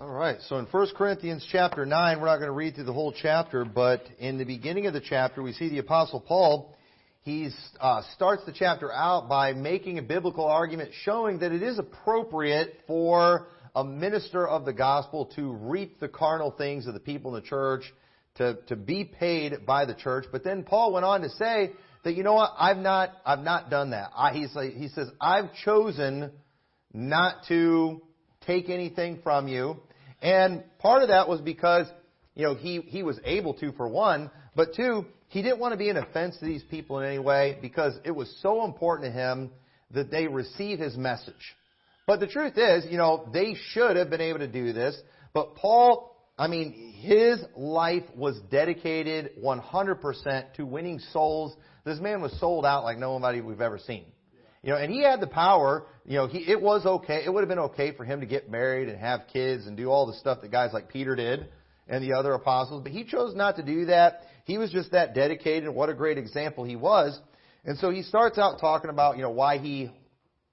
All right, so in 1 Corinthians chapter 9, we're not going to read through the whole chapter, but in the beginning of the chapter, we see the Apostle Paul. He uh, starts the chapter out by making a biblical argument showing that it is appropriate for a minister of the gospel to reap the carnal things of the people in the church, to, to be paid by the church. But then Paul went on to say that, you know what, I've not, I've not done that. I, he's like, he says, I've chosen not to take anything from you. And part of that was because, you know, he, he was able to, for one, but two, he didn't want to be an offense to these people in any way because it was so important to him that they receive his message. But the truth is, you know, they should have been able to do this, but Paul, I mean, his life was dedicated 100% to winning souls. This man was sold out like nobody we've ever seen. You know, and he had the power, you know, he, it was okay, it would have been okay for him to get married and have kids and do all the stuff that guys like Peter did and the other apostles, but he chose not to do that. He was just that dedicated what a great example he was. And so he starts out talking about, you know, why he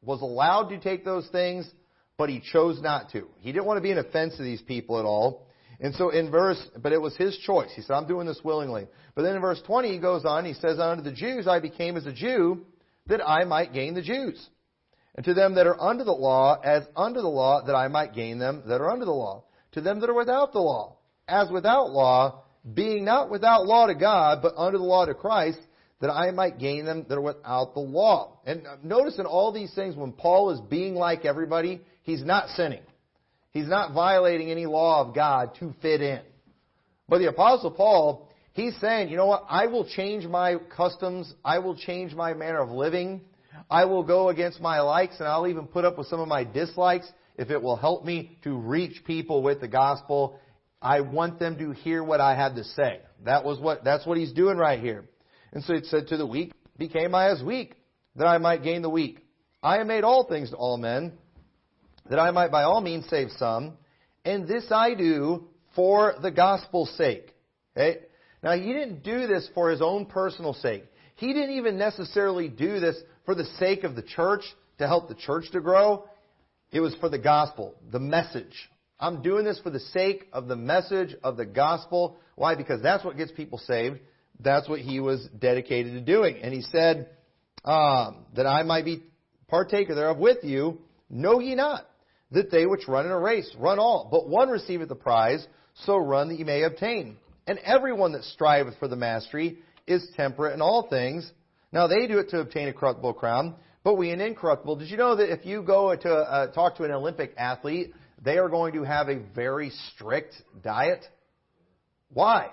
was allowed to take those things, but he chose not to. He didn't want to be an offense to these people at all. And so in verse, but it was his choice. He said, I'm doing this willingly. But then in verse 20, he goes on, he says, Unto the Jews I became as a Jew that I might gain the Jews. And to them that are under the law, as under the law, that I might gain them that are under the law. To them that are without the law, as without law, being not without law to God, but under the law to Christ, that I might gain them that are without the law. And uh, notice in all these things, when Paul is being like everybody, he's not sinning. He's not violating any law of God to fit in. But the Apostle Paul, He's saying, you know what? I will change my customs. I will change my manner of living. I will go against my likes and I'll even put up with some of my dislikes if it will help me to reach people with the gospel. I want them to hear what I have to say. That was what, that's what he's doing right here. And so it said to the weak, became I as weak, that I might gain the weak. I have made all things to all men, that I might by all means save some. And this I do for the gospel's sake. Okay? Now, he didn't do this for his own personal sake. He didn't even necessarily do this for the sake of the church, to help the church to grow. It was for the gospel, the message. I'm doing this for the sake of the message of the gospel. Why? Because that's what gets people saved. That's what he was dedicated to doing. And he said, um, that I might be partaker thereof with you. Know ye not that they which run in a race run all, but one receiveth the prize, so run that ye may obtain. And everyone that striveth for the mastery is temperate in all things. Now they do it to obtain a corruptible crown, but we an incorruptible. Did you know that if you go to uh, talk to an Olympic athlete, they are going to have a very strict diet? Why?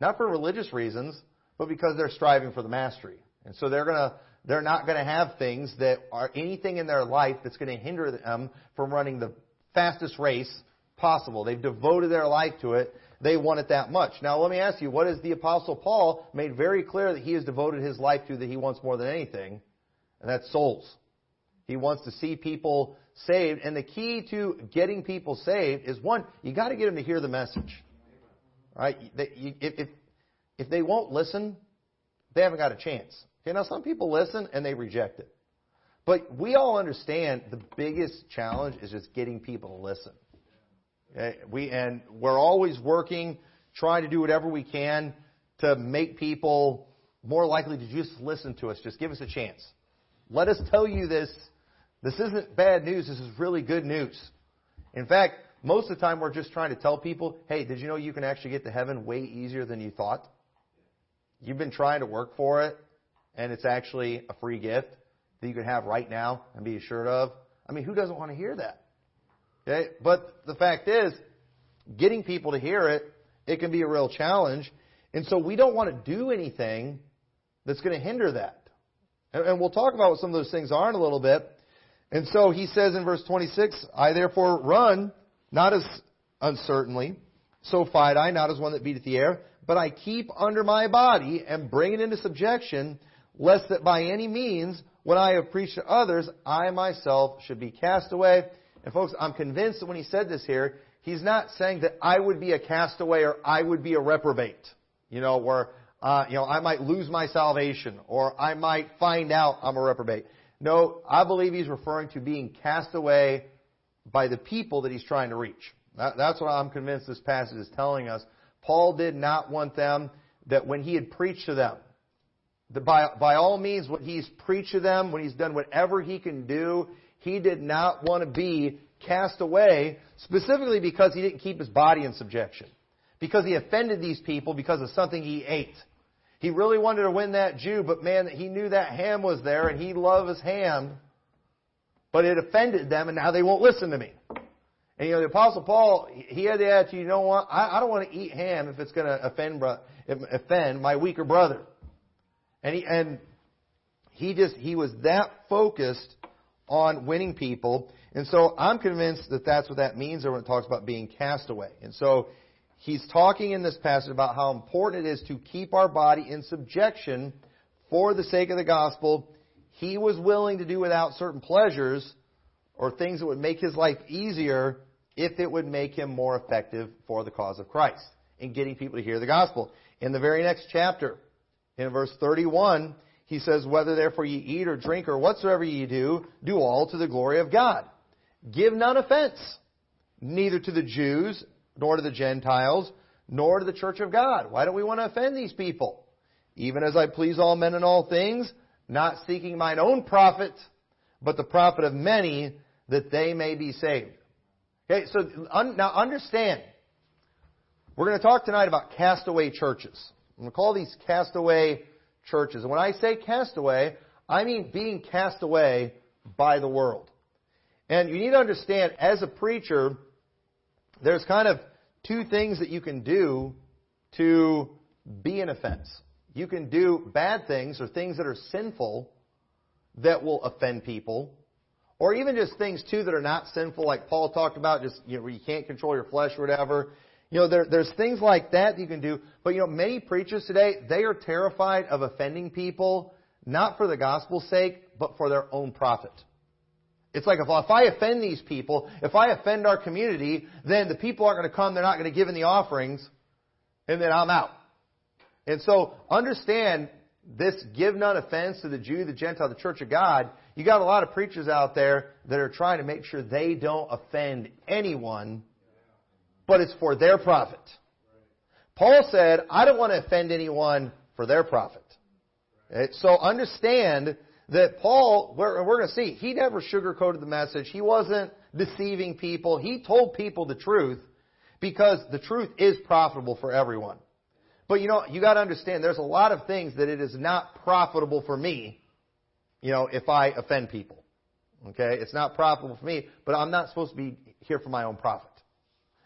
Not for religious reasons, but because they're striving for the mastery. And so they're to they're not going to have things that are anything in their life that's going to hinder them from running the fastest race possible. They've devoted their life to it they want it that much. Now, let me ask you, what is the Apostle Paul made very clear that he has devoted his life to that he wants more than anything? And that's souls. He wants to see people saved. And the key to getting people saved is one, you got to get them to hear the message. Right? If, if, if they won't listen, they haven't got a chance. Okay, now some people listen and they reject it. But we all understand the biggest challenge is just getting people to listen. Okay? We, and we're always working, trying to do whatever we can to make people more likely to just listen to us. Just give us a chance. Let us tell you this. This isn't bad news. This is really good news. In fact, most of the time we're just trying to tell people, hey, did you know you can actually get to heaven way easier than you thought? You've been trying to work for it, and it's actually a free gift that you can have right now and be assured of. I mean, who doesn't want to hear that? Okay? But the fact is, getting people to hear it, it can be a real challenge. And so we don't want to do anything that's going to hinder that. And we'll talk about what some of those things are in a little bit. And so he says in verse 26, I therefore run, not as uncertainly, so fight I, not as one that beateth the air, but I keep under my body and bring it into subjection, lest that by any means, when I have preached to others, I myself should be cast away. And folks, I'm convinced that when he said this here, he's not saying that I would be a castaway or I would be a reprobate. You know, where, uh, you know, I might lose my salvation or I might find out I'm a reprobate. No, I believe he's referring to being cast away by the people that he's trying to reach. That, that's what I'm convinced this passage is telling us. Paul did not want them that when he had preached to them, that by, by all means, what he's preached to them, when he's done whatever he can do, he did not want to be cast away, specifically because he didn't keep his body in subjection. Because he offended these people because of something he ate. He really wanted to win that Jew, but man, he knew that ham was there and he loved his ham, but it offended them and now they won't listen to me. And you know, the Apostle Paul, he had the attitude, you know what, I, I don't want to eat ham if it's going to offend, offend my weaker brother. And he, and he just, he was that focused on winning people. And so I'm convinced that that's what that means when it talks about being cast away. And so he's talking in this passage about how important it is to keep our body in subjection for the sake of the gospel. He was willing to do without certain pleasures or things that would make his life easier if it would make him more effective for the cause of Christ in getting people to hear the gospel. In the very next chapter, in verse 31, he says, Whether therefore ye eat or drink or whatsoever ye do, do all to the glory of God. Give none offense, neither to the Jews, nor to the Gentiles, nor to the church of God. Why don't we want to offend these people? Even as I please all men in all things, not seeking mine own profit, but the profit of many, that they may be saved. Okay, so un, now understand. We're going to talk tonight about castaway churches. I'm going to call these castaway churches. And when I say cast away, I mean being cast away by the world. And you need to understand, as a preacher, there's kind of two things that you can do to be an offense. You can do bad things or things that are sinful that will offend people, or even just things too that are not sinful, like Paul talked about, just you know, where you can't control your flesh or whatever. You know, there, there's things like that you can do. But you know, many preachers today, they are terrified of offending people, not for the gospel's sake, but for their own profit. It's like if, if I offend these people, if I offend our community, then the people aren't going to come, they're not going to give in the offerings, and then I'm out. And so understand this give none offense to the Jew, the Gentile, the church of God. You got a lot of preachers out there that are trying to make sure they don't offend anyone but it's for their profit. Paul said, I don't want to offend anyone for their profit. So understand that Paul, we're, we're going to see, he never sugarcoated the message. He wasn't deceiving people. He told people the truth because the truth is profitable for everyone. But you know, you got to understand, there's a lot of things that it is not profitable for me, you know, if I offend people. Okay? It's not profitable for me, but I'm not supposed to be here for my own profit.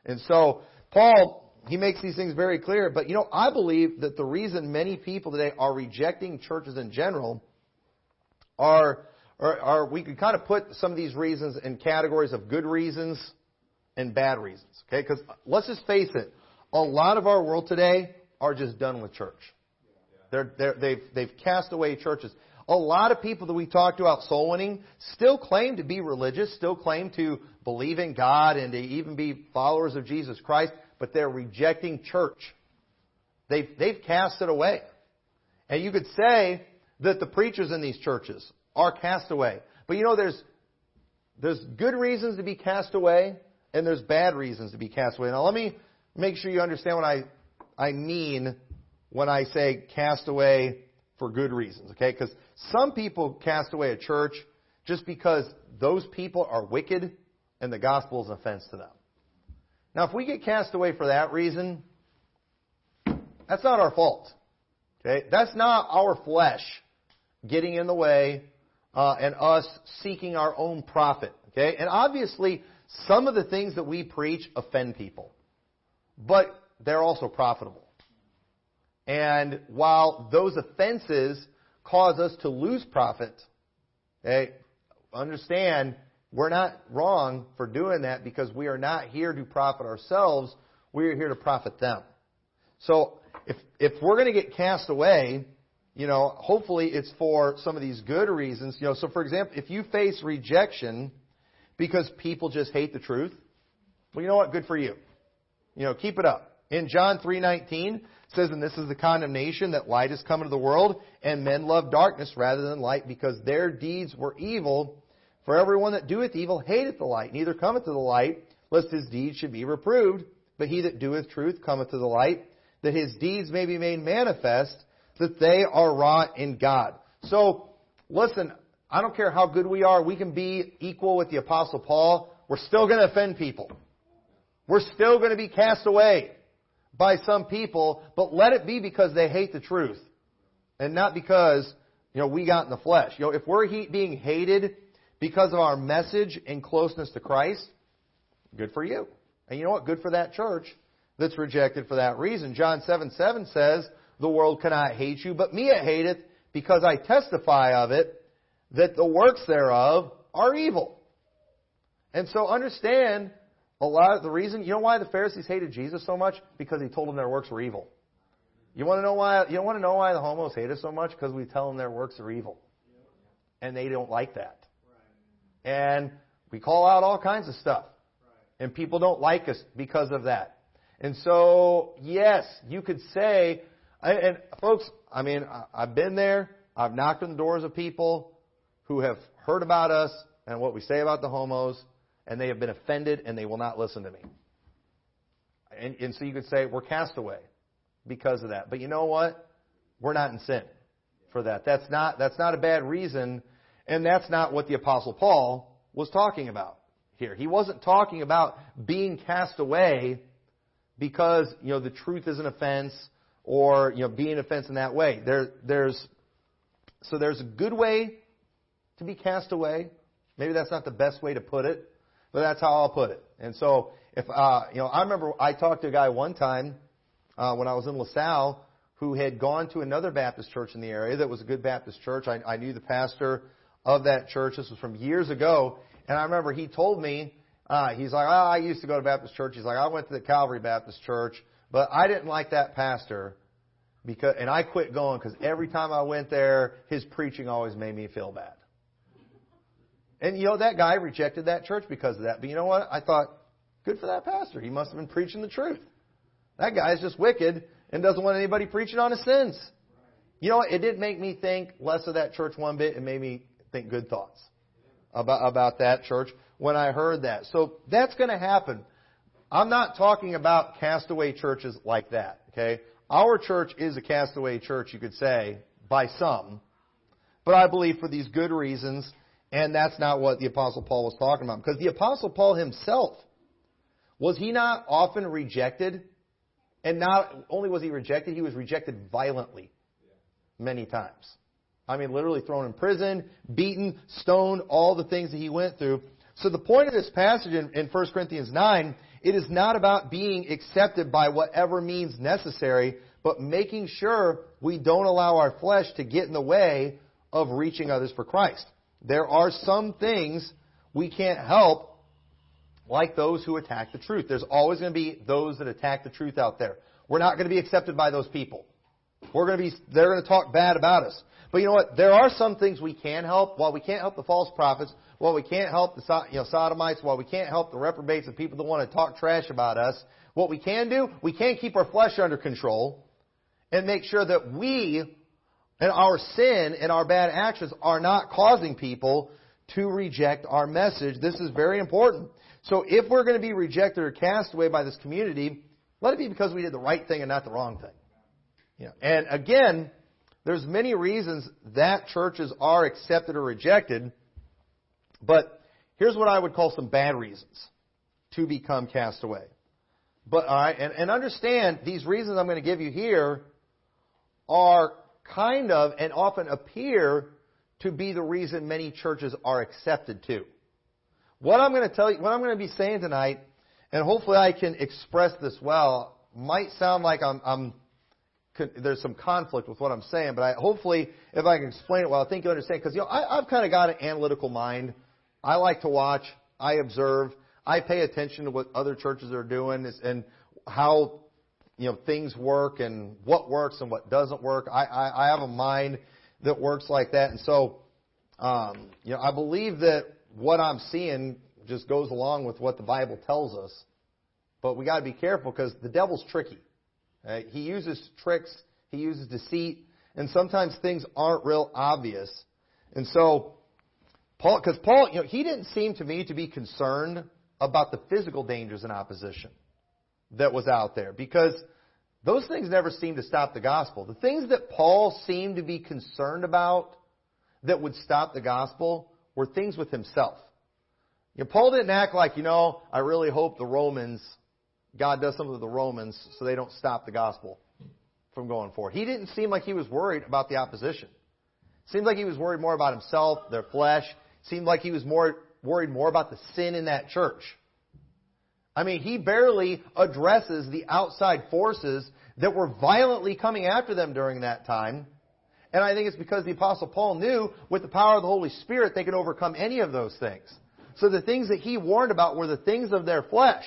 And so, Paul, he makes these things very clear. But, you know, I believe that the reason many people today are rejecting churches in general are, are, are we could kind of put some of these reasons in categories of good reasons and bad reasons. Okay? Because let's just face it, a lot of our world today are just done with church. They're, they're, they've, they've cast away churches. A lot of people that we talk to about soul winning still claim to be religious, still claim to believe in God and to even be followers of Jesus Christ, but they're rejecting church. They've, they've cast it away. And you could say that the preachers in these churches are cast away. But you know, there's, there's good reasons to be cast away, and there's bad reasons to be cast away. Now let me make sure you understand what I, I mean when I say cast away for good reasons, okay? Because some people cast away a church just because those people are wicked and the gospel is an offense to them. Now, if we get cast away for that reason, that's not our fault. Okay? That's not our flesh getting in the way uh, and us seeking our own profit. Okay? And obviously, some of the things that we preach offend people, but they're also profitable. And while those offenses cause us to lose profit, okay, understand we're not wrong for doing that because we are not here to profit ourselves. We are here to profit them. So if, if we're going to get cast away, you know, hopefully it's for some of these good reasons. You know, so for example, if you face rejection because people just hate the truth, well, you know what? Good for you. You know, keep it up. In John 3:19, says, And this is the condemnation that light has come into the world, and men love darkness rather than light, because their deeds were evil. For everyone that doeth evil hateth the light, neither cometh to the light, lest his deeds should be reproved. But he that doeth truth cometh to the light, that his deeds may be made manifest, that they are wrought in God. So, listen, I don't care how good we are, we can be equal with the Apostle Paul. We're still going to offend people. We're still going to be cast away by some people, but let it be because they hate the truth. And not because, you know, we got in the flesh. You know, if we're being hated because of our message and closeness to Christ, good for you. And you know what? Good for that church that's rejected for that reason. John 7 7 says, The world cannot hate you, but me it hateth, because I testify of it, that the works thereof are evil. And so understand a lot of the reason, you know why the Pharisees hated Jesus so much? Because he told them their works were evil. You want to know why? You want to know why the homos hate us so much? Because we tell them their works are evil, and they don't like that. And we call out all kinds of stuff, and people don't like us because of that. And so, yes, you could say, and folks, I mean, I've been there. I've knocked on the doors of people who have heard about us and what we say about the homos, and they have been offended and they will not listen to me. And, and so you could say, we're cast away because of that. But you know what? We're not in sin for that. That's not, that's not a bad reason, and that's not what the Apostle Paul was talking about here. He wasn't talking about being cast away because, you know, the truth is an offense or, you know, being an offense in that way. There, there's, so there's a good way to be cast away. Maybe that's not the best way to put it, but that's how I'll put it. And so, if uh, you know, I remember I talked to a guy one time uh, when I was in LaSalle who had gone to another Baptist church in the area that was a good Baptist church. I, I knew the pastor of that church. This was from years ago, and I remember he told me uh, he's like, oh, I used to go to Baptist church. He's like, I went to the Calvary Baptist church, but I didn't like that pastor because, and I quit going because every time I went there, his preaching always made me feel bad. And you know, that guy rejected that church because of that. But you know what? I thought, good for that pastor. He must have been preaching the truth. That guy is just wicked and doesn't want anybody preaching on his sins. You know? It didn't make me think less of that church one bit. It made me think good thoughts about, about that church when I heard that. So that's going to happen. I'm not talking about castaway churches like that, okay? Our church is a castaway church, you could say, by some. But I believe for these good reasons and that's not what the Apostle Paul was talking about. Because the Apostle Paul himself, was he not often rejected? And not only was he rejected, he was rejected violently many times. I mean, literally thrown in prison, beaten, stoned, all the things that he went through. So the point of this passage in, in 1 Corinthians 9, it is not about being accepted by whatever means necessary, but making sure we don't allow our flesh to get in the way of reaching others for Christ. There are some things we can't help, like those who attack the truth. There's always going to be those that attack the truth out there. We're not going to be accepted by those people. We're going to be, they're going to talk bad about us. But you know what? There are some things we can help. While we can't help the false prophets, while we can't help the you know, sodomites, while we can't help the reprobates and people that want to talk trash about us, what we can do, we can keep our flesh under control and make sure that we and our sin and our bad actions are not causing people to reject our message. This is very important. So if we're going to be rejected or cast away by this community, let it be because we did the right thing and not the wrong thing. Yeah. And again, there's many reasons that churches are accepted or rejected, but here's what I would call some bad reasons to become cast away. But all right, and, and understand these reasons I'm going to give you here are kind of and often appear to be the reason many churches are accepted to. What I'm going to tell you, what I'm going to be saying tonight, and hopefully I can express this well, might sound like I'm, I'm there's some conflict with what I'm saying, but I, hopefully, if I can explain it well, I think you understand. Because you know, I, I've kind of got an analytical mind. I like to watch. I observe. I pay attention to what other churches are doing and how you know things work and what works and what doesn't work. I, I, I have a mind that works like that, and so um, you know I believe that what I'm seeing just goes along with what the Bible tells us. But we got to be careful because the devil's tricky. Right? He uses tricks, he uses deceit, and sometimes things aren't real obvious. And so Paul, because Paul, you know, he didn't seem to me to be concerned about the physical dangers and opposition that was out there because those things never seemed to stop the gospel. The things that Paul seemed to be concerned about that would stop the gospel were things with himself. You know, Paul didn't act like, you know, I really hope the Romans, God does something to the Romans so they don't stop the gospel from going forward. He didn't seem like he was worried about the opposition. Seemed like he was worried more about himself, their flesh. Seemed like he was more worried more about the sin in that church. I mean, he barely addresses the outside forces that were violently coming after them during that time. And I think it's because the Apostle Paul knew with the power of the Holy Spirit they could overcome any of those things. So the things that he warned about were the things of their flesh,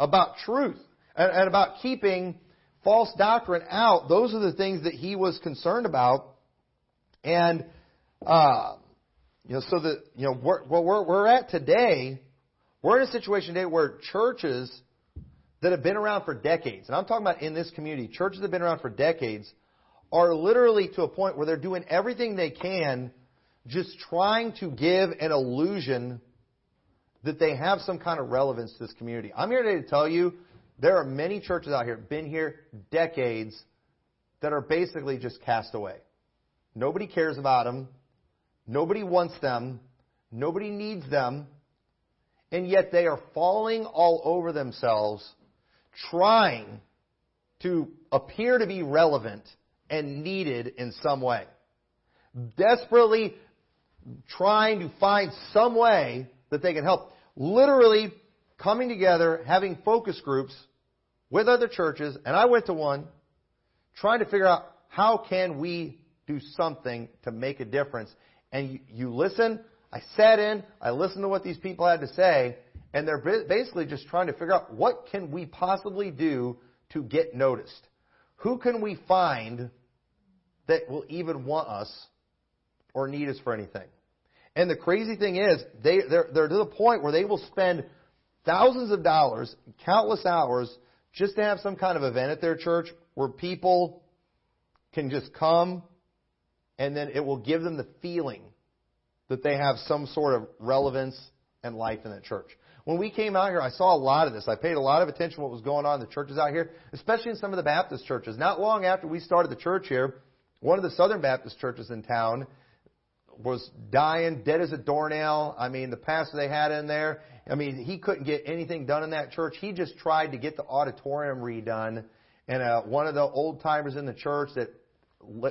about truth, and, and about keeping false doctrine out. Those are the things that he was concerned about. And, uh, you know, so that, you know, where, where we're at today, we're in a situation today where churches that have been around for decades, and I'm talking about in this community, churches that have been around for decades, are literally to a point where they're doing everything they can just trying to give an illusion that they have some kind of relevance to this community. I'm here today to tell you there are many churches out here, been here decades, that are basically just cast away. Nobody cares about them. Nobody wants them. Nobody needs them. And yet they are falling all over themselves trying to appear to be relevant and needed in some way. Desperately trying to find some way that they can help. Literally coming together, having focus groups with other churches, and I went to one, trying to figure out how can we do something to make a difference. And you, you listen, I sat in, I listened to what these people had to say, and they're basically just trying to figure out what can we possibly do to get noticed. Who can we find that will even want us or need us for anything? And the crazy thing is, they, they're, they're to the point where they will spend thousands of dollars, countless hours, just to have some kind of event at their church where people can just come and then it will give them the feeling that they have some sort of relevance and life in that church. When we came out here, I saw a lot of this. I paid a lot of attention to what was going on in the churches out here, especially in some of the Baptist churches. Not long after we started the church here, one of the Southern Baptist churches in town was dying, dead as a doornail. I mean, the pastor they had in there, I mean, he couldn't get anything done in that church. He just tried to get the auditorium redone. And uh, one of the old timers in the church that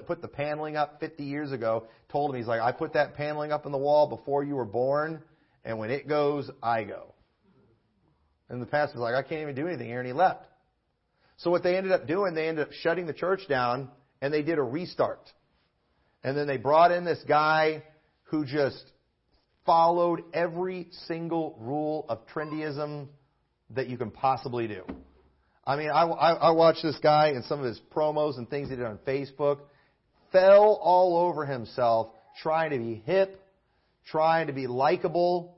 put the paneling up 50 years ago told him, he's like, I put that paneling up on the wall before you were born, and when it goes, I go. And the pastor's like, I can't even do anything here, and he left. So what they ended up doing, they ended up shutting the church down, and they did a restart. And then they brought in this guy who just followed every single rule of trendyism that you can possibly do. I mean, I, I, I watched this guy and some of his promos and things he did on Facebook, fell all over himself trying to be hip, trying to be likable.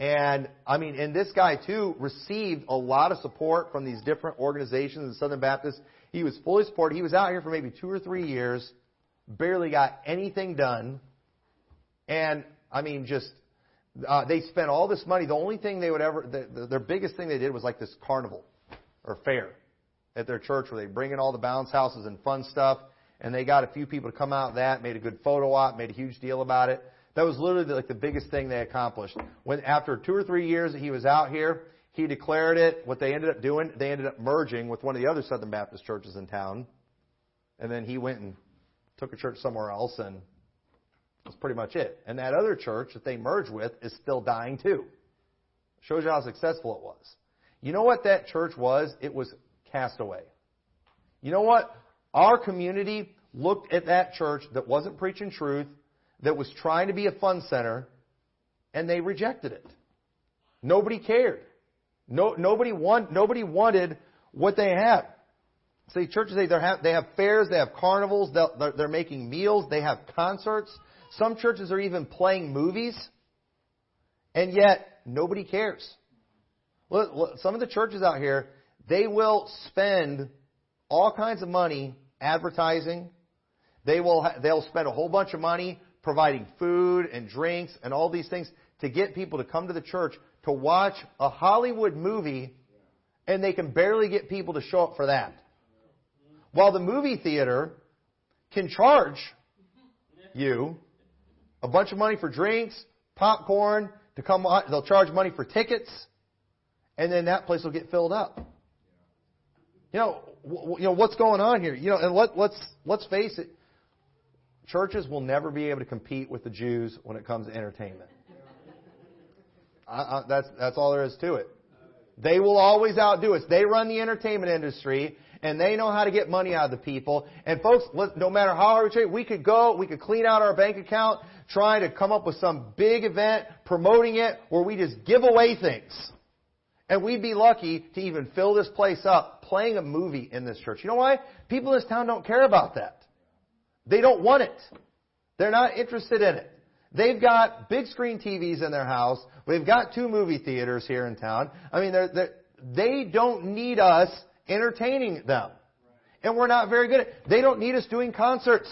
And I mean, and this guy too received a lot of support from these different organizations in Southern Baptist. He was fully supported. He was out here for maybe two or three years, barely got anything done. And I mean, just uh, they spent all this money. The only thing they would ever, the, the, their biggest thing they did was like this carnival or fair at their church where they bring in all the bounce houses and fun stuff. And they got a few people to come out that, made a good photo op, made a huge deal about it. That was literally like the biggest thing they accomplished. When after two or three years that he was out here, he declared it. What they ended up doing, they ended up merging with one of the other Southern Baptist churches in town. And then he went and took a church somewhere else, and that's pretty much it. And that other church that they merged with is still dying too. Shows you how successful it was. You know what that church was? It was cast away. You know what? Our community looked at that church that wasn't preaching truth, that was trying to be a fun center, and they rejected it. Nobody cared. No, nobody, want, nobody wanted what they had. See, churches, they, have, they have fairs, they have carnivals, they're, they're making meals, they have concerts. Some churches are even playing movies, and yet nobody cares. Look, some of the churches out here, they will spend all kinds of money advertising. They will they'll spend a whole bunch of money providing food and drinks and all these things to get people to come to the church to watch a Hollywood movie and they can barely get people to show up for that. While the movie theater can charge you a bunch of money for drinks, popcorn, to come on, they'll charge money for tickets, and then that place will get filled up. You know, w- you know what's going on here. You know, and let, let's let's face it. Churches will never be able to compete with the Jews when it comes to entertainment. I, I, that's that's all there is to it. They will always outdo us. They run the entertainment industry, and they know how to get money out of the people. And folks, no matter how hard we try, we could go, we could clean out our bank account, trying to come up with some big event, promoting it, where we just give away things. And we'd be lucky to even fill this place up playing a movie in this church. You know why? People in this town don't care about that. They don't want it. They're not interested in it. They've got big screen TVs in their house. We've got two movie theaters here in town. I mean, they're, they're, they don't need us entertaining them. And we're not very good at They don't need us doing concerts.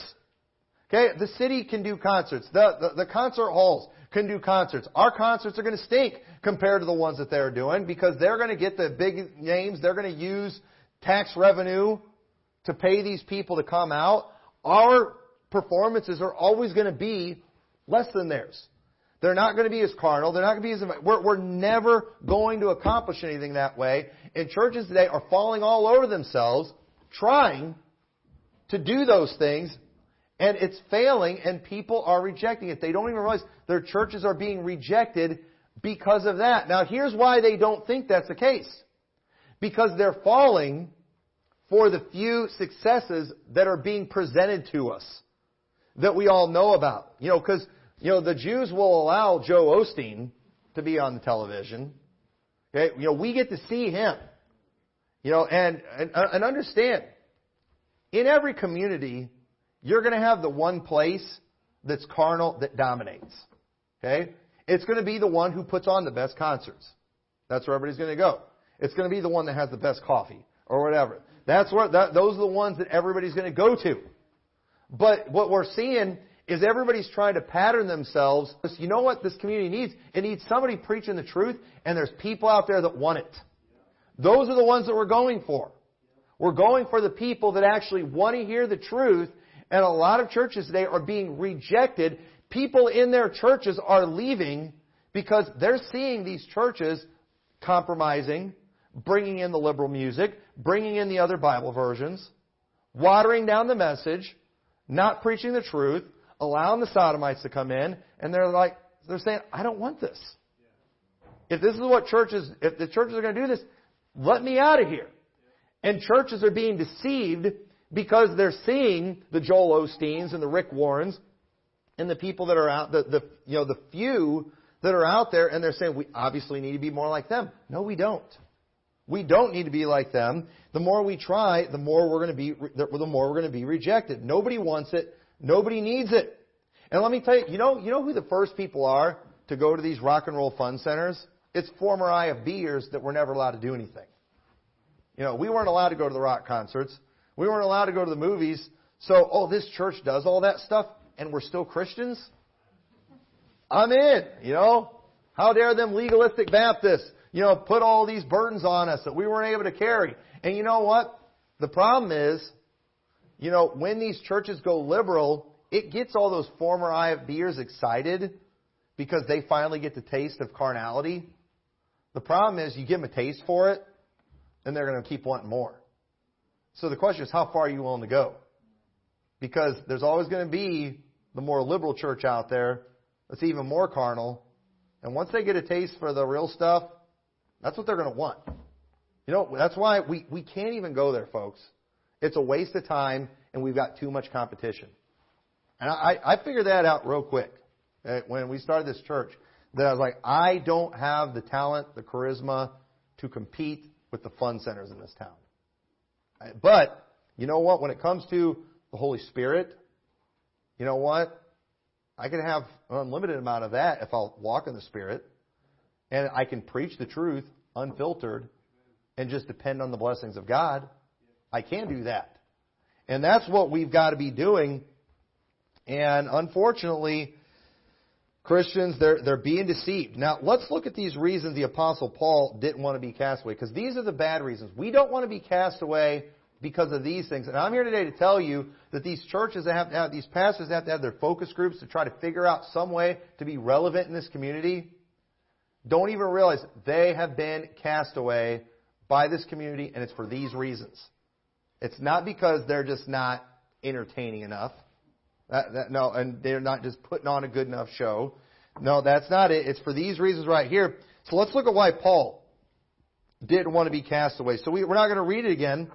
Okay? The city can do concerts. The, the, the concert halls can do concerts. Our concerts are going to stink compared to the ones that they're doing because they're going to get the big names. They're going to use tax revenue to pay these people to come out. Our performances are always going to be less than theirs. They're not going to be as carnal. They're not going to be as. We're, we're never going to accomplish anything that way. And churches today are falling all over themselves trying to do those things, and it's failing, and people are rejecting it. They don't even realize their churches are being rejected because of that. Now, here's why they don't think that's the case. Because they're falling for the few successes that are being presented to us that we all know about. You know, because, you know, the Jews will allow Joel Osteen to be on the television. Okay? You know, we get to see him. You know, and, and, uh, and understand, in every community, you're going to have the one place that's carnal that dominates. Okay? It's going to be the one who puts on the best concerts. That's where everybody's going to go. It's going to be the one that has the best coffee or whatever. That's where that, those are the ones that everybody's going to go to. But what we're seeing is everybody's trying to pattern themselves. You know what this community needs? It needs somebody preaching the truth, and there's people out there that want it. Those are the ones that we're going for. We're going for the people that actually want to hear the truth, and a lot of churches today are being rejected. People in their churches are leaving because they're seeing these churches compromising, bringing in the liberal music, bringing in the other Bible versions, watering down the message, not preaching the truth, allowing the sodomites to come in, and they're like, they're saying, I don't want this. If this is what churches, if the churches are going to do this, let me out of here. And churches are being deceived because they're seeing the Joel Osteens and the Rick Warrens and the people that are out, the, the, you know, the few that are out there, and they're saying, we obviously need to be more like them. No, we don't. We don't need to be like them. The more we try, the more we're going to be, the more we're going to be rejected. Nobody wants it. Nobody needs it. And let me tell you, you know, you know who the first people are to go to these rock and roll fun centers? It's former IFBers that were never allowed to do anything. You know, we weren't allowed to go to the rock concerts. We weren't allowed to go to the movies. So, oh, this church does all that stuff and we're still Christians? I'm in, you know. How dare them legalistic Baptists you know, put all these burdens on us that we weren't able to carry. And you know what? The problem is, you know, when these churches go liberal, it gets all those former IFBers excited because they finally get the taste of carnality. The problem is you give them a taste for it, and they're going to keep wanting more. So the question is, how far are you willing to go? Because there's always going to be the more liberal church out there that's even more carnal. And once they get a taste for the real stuff, that's what they're going to want. You know, that's why we, we can't even go there, folks. It's a waste of time, and we've got too much competition. And I, I figured that out real quick uh, when we started this church. That I was like, I don't have the talent, the charisma to compete with the fun centers in this town. But, you know what? When it comes to the Holy Spirit, you know what? I can have an unlimited amount of that if I'll walk in the Spirit and I can preach the truth unfiltered and just depend on the blessings of God, I can do that. And that's what we've got to be doing. And unfortunately, Christians, they're, they're being deceived. Now, let's look at these reasons the Apostle Paul didn't want to be cast away, because these are the bad reasons. We don't want to be cast away because of these things. And I'm here today to tell you that these churches that have to have, these pastors have to have their focus groups to try to figure out some way to be relevant in this community. Don't even realize they have been cast away by this community, and it's for these reasons. It's not because they're just not entertaining enough. That, that, no, and they're not just putting on a good enough show. No, that's not it. It's for these reasons right here. So let's look at why Paul didn't want to be cast away. So we, we're not going to read it again,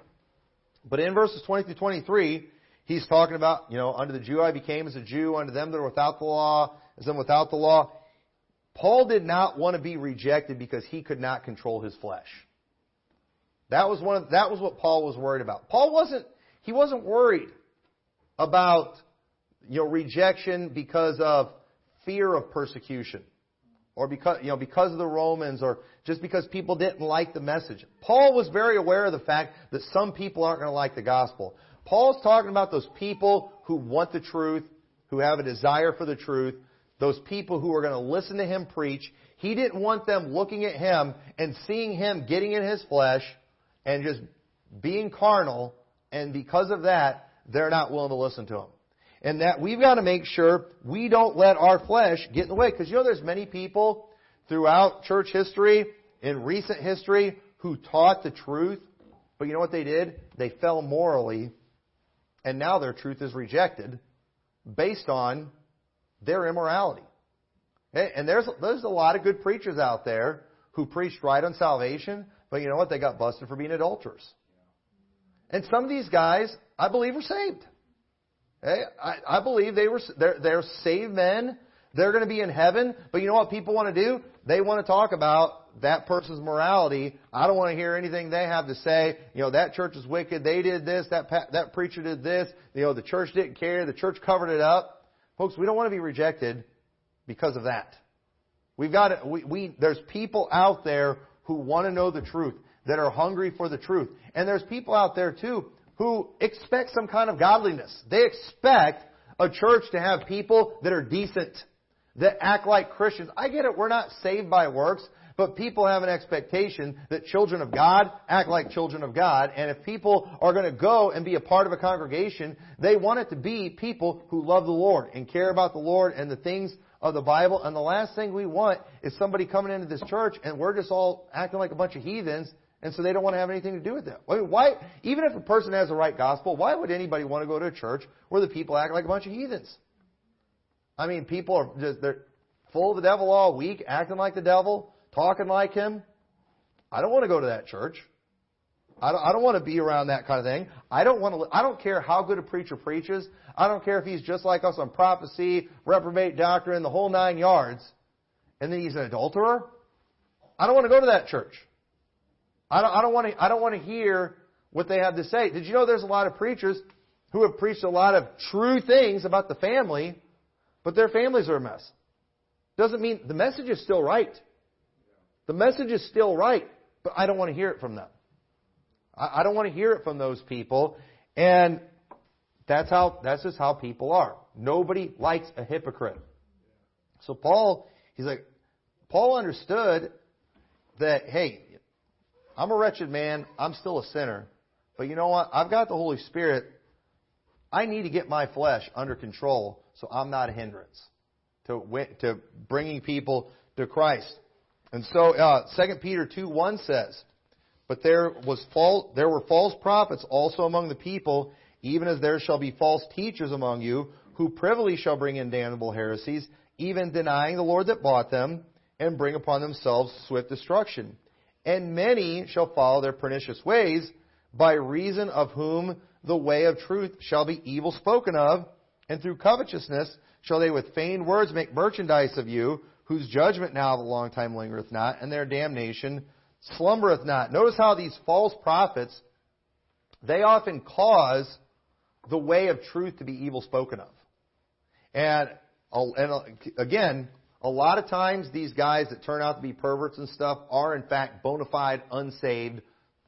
but in verses 20 through 23, he's talking about, you know, under the Jew I became as a Jew, under them that are without the law, as them without the law. Paul did not want to be rejected because he could not control his flesh. That was one of, that was what Paul was worried about. Paul wasn't, he wasn't worried about you know, rejection because of fear of persecution or because, you know, because of the Romans or just because people didn't like the message. Paul was very aware of the fact that some people aren't going to like the gospel. Paul's talking about those people who want the truth, who have a desire for the truth, those people who are going to listen to him preach. He didn't want them looking at him and seeing him getting in his flesh and just being carnal, and because of that, they're not willing to listen to him and that we've got to make sure we don't let our flesh get in the way. Because you know, there's many people throughout church history, in recent history, who taught the truth, but you know what they did? They fell morally, and now their truth is rejected based on their immorality. And there's there's a lot of good preachers out there who preached right on salvation, but you know what? They got busted for being adulterers. And some of these guys, I believe, are saved. Hey, I, I believe they were they're, they're saved men. They're going to be in heaven. But you know what people want to do? They want to talk about that person's morality. I don't want to hear anything they have to say. You know, that church is wicked. They did this. That that preacher did this. You know, the church didn't care. The church covered it up. Folks, we don't want to be rejected because of that. We've got to, we, we there's people out there who want to know the truth, that are hungry for the truth. And there's people out there too who expect some kind of godliness. They expect a church to have people that are decent, that act like Christians. I get it, we're not saved by works, but people have an expectation that children of God act like children of God. And if people are going to go and be a part of a congregation, they want it to be people who love the Lord and care about the Lord and the things of the Bible. And the last thing we want is somebody coming into this church and we're just all acting like a bunch of heathens and so they don't want to have anything to do with that. I mean, why, even if a person has the right gospel, why would anybody want to go to a church where the people act like a bunch of heathens? I mean, people are just, they're full of the devil all week, acting like the devil, talking like him. I don't want to go to that church. I don't, I don't want to be around that kind of thing. I don't want to, I don't care how good a preacher preaches. I don't care if he's just like us on prophecy, reprobate doctrine, the whole nine yards, and then he's an adulterer. I don't want to go to that church. I don't, I don't want to, I don't want to hear what they have to say. Did you know there's a lot of preachers who have preached a lot of true things about the family, but their families are a mess? Doesn't mean the message is still right. The message is still right, but I don't want to hear it from them. I, I don't want to hear it from those people, and that's how that's just how people are. Nobody likes a hypocrite. So Paul, he's like, Paul understood that hey, I'm a wretched man. I'm still a sinner. But you know what? I've got the Holy Spirit. I need to get my flesh under control so I'm not a hindrance to, to bringing people to Christ. And so, uh, 2 Peter 2 1 says, But there, was false, there were false prophets also among the people, even as there shall be false teachers among you, who privily shall bring in damnable heresies, even denying the Lord that bought them, and bring upon themselves swift destruction. And many shall follow their pernicious ways, by reason of whom the way of truth shall be evil spoken of, and through covetousness shall they with feigned words make merchandise of you, whose judgment now of a long time lingereth not, and their damnation slumbereth not. Notice how these false prophets, they often cause the way of truth to be evil spoken of. And, and again, a lot of times these guys that turn out to be perverts and stuff are in fact bona fide, unsaved,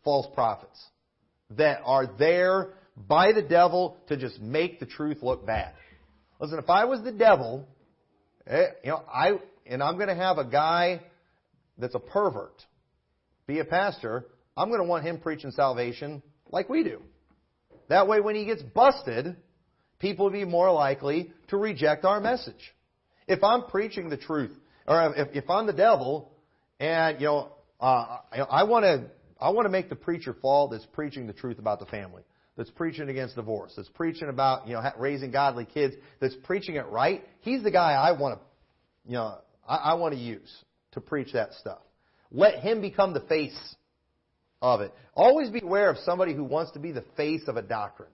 false prophets that are there by the devil to just make the truth look bad. Listen, if I was the devil Eh, you know, I and I'm going to have a guy that's a pervert be a pastor. I'm going to want him preaching salvation like we do. That way, when he gets busted, people will be more likely to reject our message. If I'm preaching the truth, or if, if I'm the devil, and you know, uh, I want to I want to make the preacher fall that's preaching the truth about the family, that's preaching against divorce, that's preaching about you know raising godly kids, that's preaching it right. He's the guy I want to, you know, I, I want to use to preach that stuff. Let him become the face of it. Always beware of somebody who wants to be the face of a doctrine.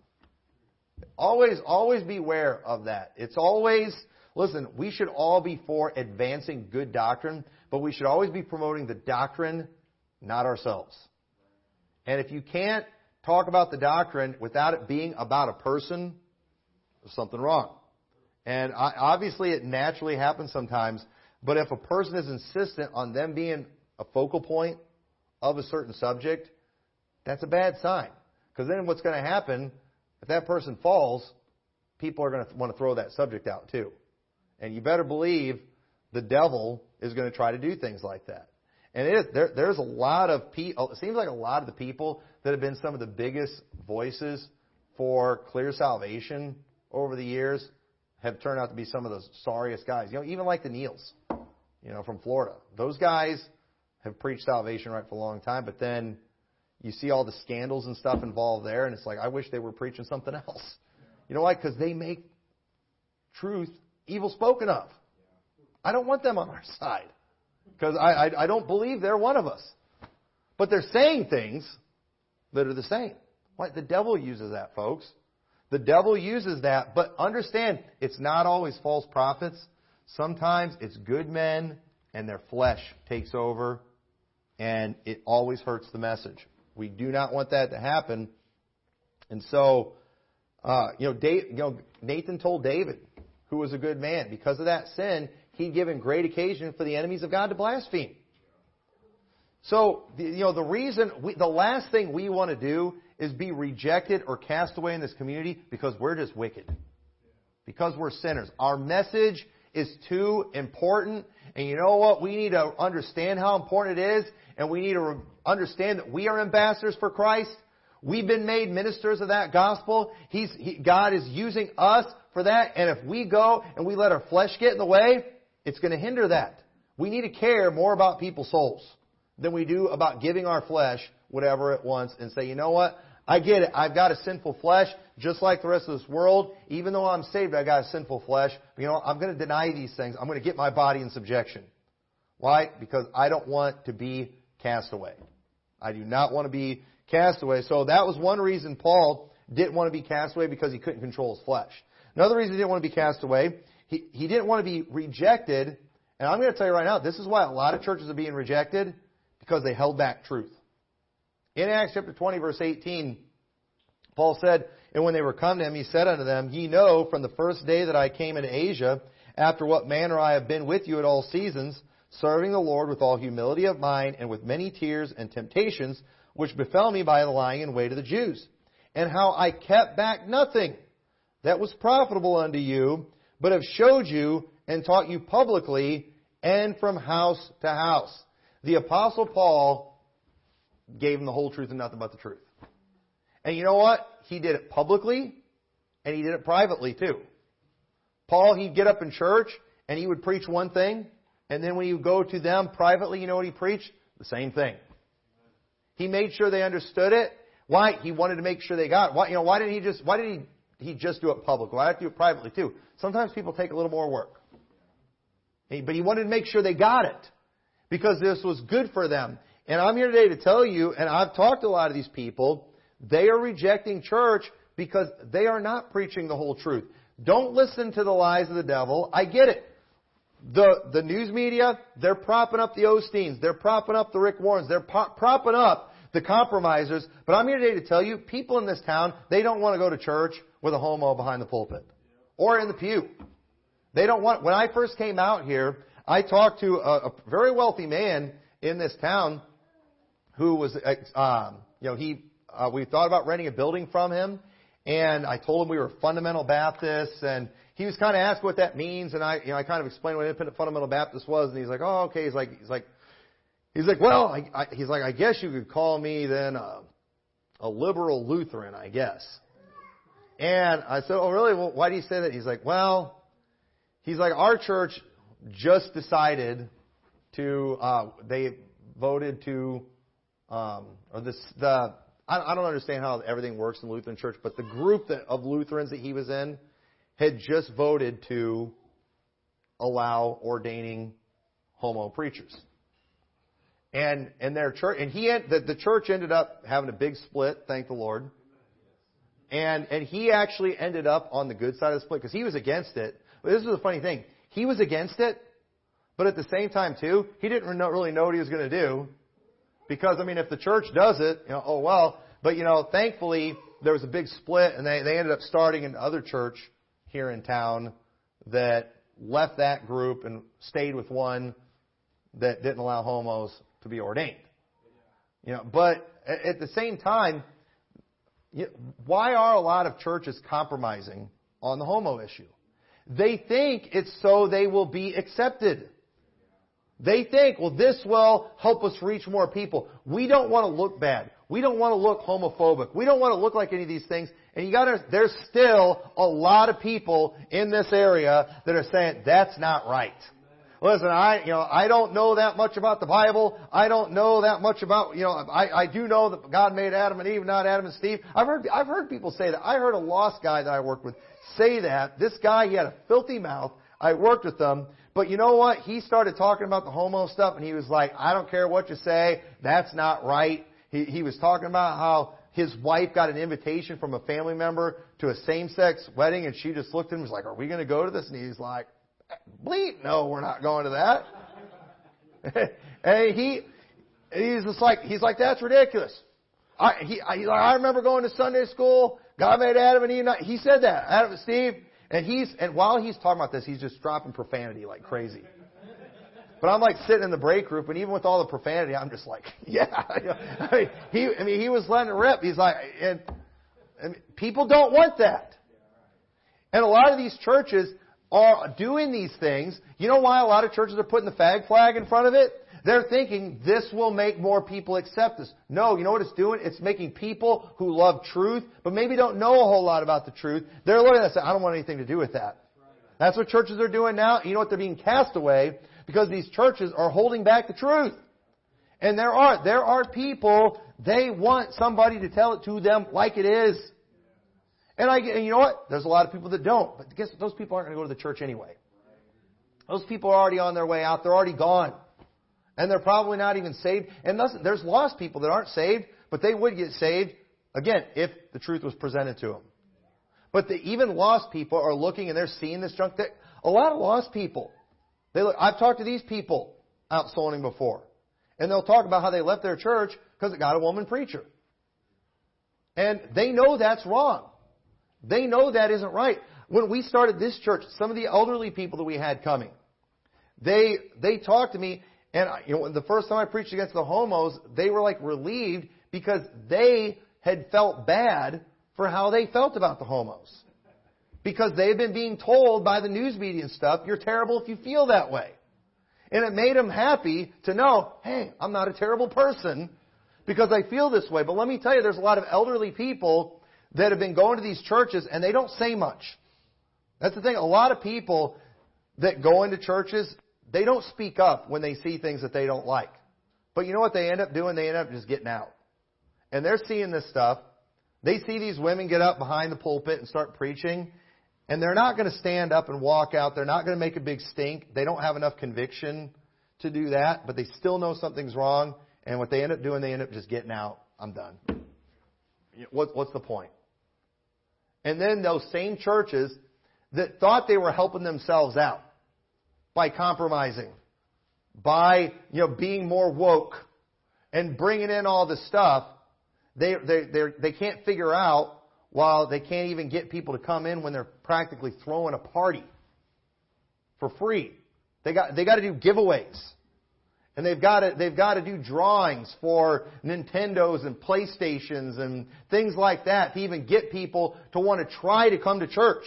Always, always beware of that. It's always, listen, we should all be for advancing good doctrine, but we should always be promoting the doctrine, not ourselves. And if you can't talk about the doctrine without it being about a person, there's something wrong. And obviously it naturally happens sometimes, but if a person is insistent on them being a focal point of a certain subject, that's a bad sign. Because then what's going to happen, if that person falls, people are going to want to throw that subject out too. And you better believe the devil is going to try to do things like that. And there, there's a lot of people, it seems like a lot of the people that have been some of the biggest voices for clear salvation over the years have turned out to be some of the sorriest guys. You know, even like the Neils, you know, from Florida. Those guys have preached salvation right for a long time, but then you see all the scandals and stuff involved there, and it's like, I wish they were preaching something else. You know why? Because they make truth evil spoken of. I don't want them on our side. Because I, I, I don't believe they're one of us. But they're saying things that are the same. Why? The devil uses that, folks. The devil uses that, but understand, it's not always false prophets. Sometimes it's good men and their flesh takes over and it always hurts the message. We do not want that to happen. And so, uh, you, know, Dave, you know, Nathan told David, who was a good man, because of that sin, he'd given great occasion for the enemies of God to blaspheme. So, you know, the reason, we, the last thing we want to do is be rejected or cast away in this community because we're just wicked. Because we're sinners. Our message is too important. And you know what? We need to understand how important it is and we need to understand that we are ambassadors for Christ. We've been made ministers of that gospel. He's, he, God is using us for that. And if we go and we let our flesh get in the way, it's going to hinder that. We need to care more about people's souls than we do about giving our flesh whatever it wants and say, you know what? I get it. I've got a sinful flesh, just like the rest of this world. Even though I'm saved, I've got a sinful flesh. You know, I'm going to deny these things. I'm going to get my body in subjection. Why? Because I don't want to be cast away. I do not want to be cast away. So that was one reason Paul didn't want to be cast away because he couldn't control his flesh. Another reason he didn't want to be cast away, he, he didn't want to be rejected. And I'm going to tell you right now, this is why a lot of churches are being rejected because they held back truth. In Acts chapter 20, verse 18, Paul said, And when they were come to him, he said unto them, Ye know from the first day that I came into Asia, after what manner I have been with you at all seasons, serving the Lord with all humility of mind and with many tears and temptations, which befell me by the lying in wait of the Jews, and how I kept back nothing that was profitable unto you, but have showed you and taught you publicly and from house to house. The Apostle Paul gave him the whole truth and nothing but the truth. And you know what? He did it publicly and he did it privately too. Paul, he'd get up in church and he would preach one thing, and then when he would go to them privately, you know what he preached? The same thing. He made sure they understood it. Why? He wanted to make sure they got it. Why, you know, why didn't he just, why did he, he just do it publicly? Why did he do it privately too? Sometimes people take a little more work. But he wanted to make sure they got it. Because this was good for them. And I'm here today to tell you, and I've talked to a lot of these people, they are rejecting church because they are not preaching the whole truth. Don't listen to the lies of the devil. I get it. The, the news media, they're propping up the Osteens. They're propping up the Rick Warrens. They're propping up the compromisers. But I'm here today to tell you, people in this town, they don't want to go to church with a homo behind the pulpit. Or in the pew. They don't want, when I first came out here, I talked to a, a very wealthy man in this town who was, um, you know, he, uh, we thought about renting a building from him, and I told him we were fundamental Baptists, and he was kind of asked what that means, and I, you know, I kind of explained what independent fundamental Baptist was, and he's like, oh, okay. He's like, he's like, he's like, well, I, I, he's like, I guess you could call me then a, a liberal Lutheran, I guess. And I said, oh, really? Well, why do you say that? He's like, well, he's like, our church just decided to, uh, they voted to, um, or this, the, I, I don't understand how everything works in Lutheran church, but the group that, of Lutherans that he was in had just voted to allow ordaining homo preachers. And, and their church, and he, the, the church ended up having a big split, thank the Lord. And, and he actually ended up on the good side of the split because he was against it. But this is the funny thing. He was against it, but at the same time too, he didn't really know what he was going to do. Because, I mean, if the church does it, you know, oh well. But, you know, thankfully, there was a big split and they, they ended up starting another church here in town that left that group and stayed with one that didn't allow homos to be ordained. You know, but at the same time, why are a lot of churches compromising on the homo issue? They think it's so they will be accepted. They think, well, this will help us reach more people. We don't want to look bad. We don't want to look homophobic. We don't want to look like any of these things. And you gotta, there's still a lot of people in this area that are saying, that's not right. Listen, I, you know, I don't know that much about the Bible. I don't know that much about, you know, I, I do know that God made Adam and Eve, not Adam and Steve. I've heard, I've heard people say that. I heard a lost guy that I worked with say that. This guy, he had a filthy mouth. I worked with him. But you know what? He started talking about the homo stuff and he was like, I don't care what you say. That's not right. He, he was talking about how his wife got an invitation from a family member to a same-sex wedding and she just looked at him and was like, are we going to go to this? And he's like, bleep, no, we're not going to that. and he, he's just like, he's like, that's ridiculous. I, he, I, I remember going to Sunday school. God made Adam and Eve. He said that. Adam Steve. And he's, and while he's talking about this, he's just dropping profanity like crazy. But I'm like sitting in the break group, and even with all the profanity, I'm just like, yeah. I mean, he, I mean, he was letting it rip. He's like, and, and people don't want that. And a lot of these churches are doing these things. You know why a lot of churches are putting the fag flag in front of it? They're thinking this will make more people accept this. No, you know what it's doing? It's making people who love truth, but maybe don't know a whole lot about the truth. They're looking at it and I don't want anything to do with that. That's what churches are doing now. You know what? They're being cast away because these churches are holding back the truth. And there are, there are people, they want somebody to tell it to them like it is. And I, and you know what? There's a lot of people that don't. But guess what? those people aren't going to go to the church anyway. Those people are already on their way out. They're already gone. And they're probably not even saved. And thus, there's lost people that aren't saved, but they would get saved, again, if the truth was presented to them. But the even lost people are looking and they're seeing this junk. That, A lot of lost people. They look, I've talked to these people out soulwinning before. And they'll talk about how they left their church because it got a woman preacher. And they know that's wrong. They know that isn't right. When we started this church, some of the elderly people that we had coming, they they talked to me, and uh, you know, the first time I preached against the homos, they were like relieved because they had felt bad for how they felt about the homos. Because they had been being told by the news media and stuff, you're terrible if you feel that way. And it made them happy to know, hey, I'm not a terrible person because I feel this way. But let me tell you, there's a lot of elderly people that have been going to these churches and they don't say much. That's the thing. A lot of people that go into churches, they don't speak up when they see things that they don't like. But you know what they end up doing? They end up just getting out. And they're seeing this stuff. They see these women get up behind the pulpit and start preaching, and they're not going to stand up and walk out. They're not going to make a big stink. They don't have enough conviction to do that, but they still know something's wrong. And what they end up doing, they end up just getting out. I'm done. what's the point? And then those same churches that thought they were helping themselves out by compromising, by you know being more woke and bringing in all this stuff, they they they they can't figure out while they can't even get people to come in when they're practically throwing a party for free. They got they got to do giveaways. And they've got to, they've got to do drawings for Nintendos and PlayStations and things like that to even get people to want to try to come to church.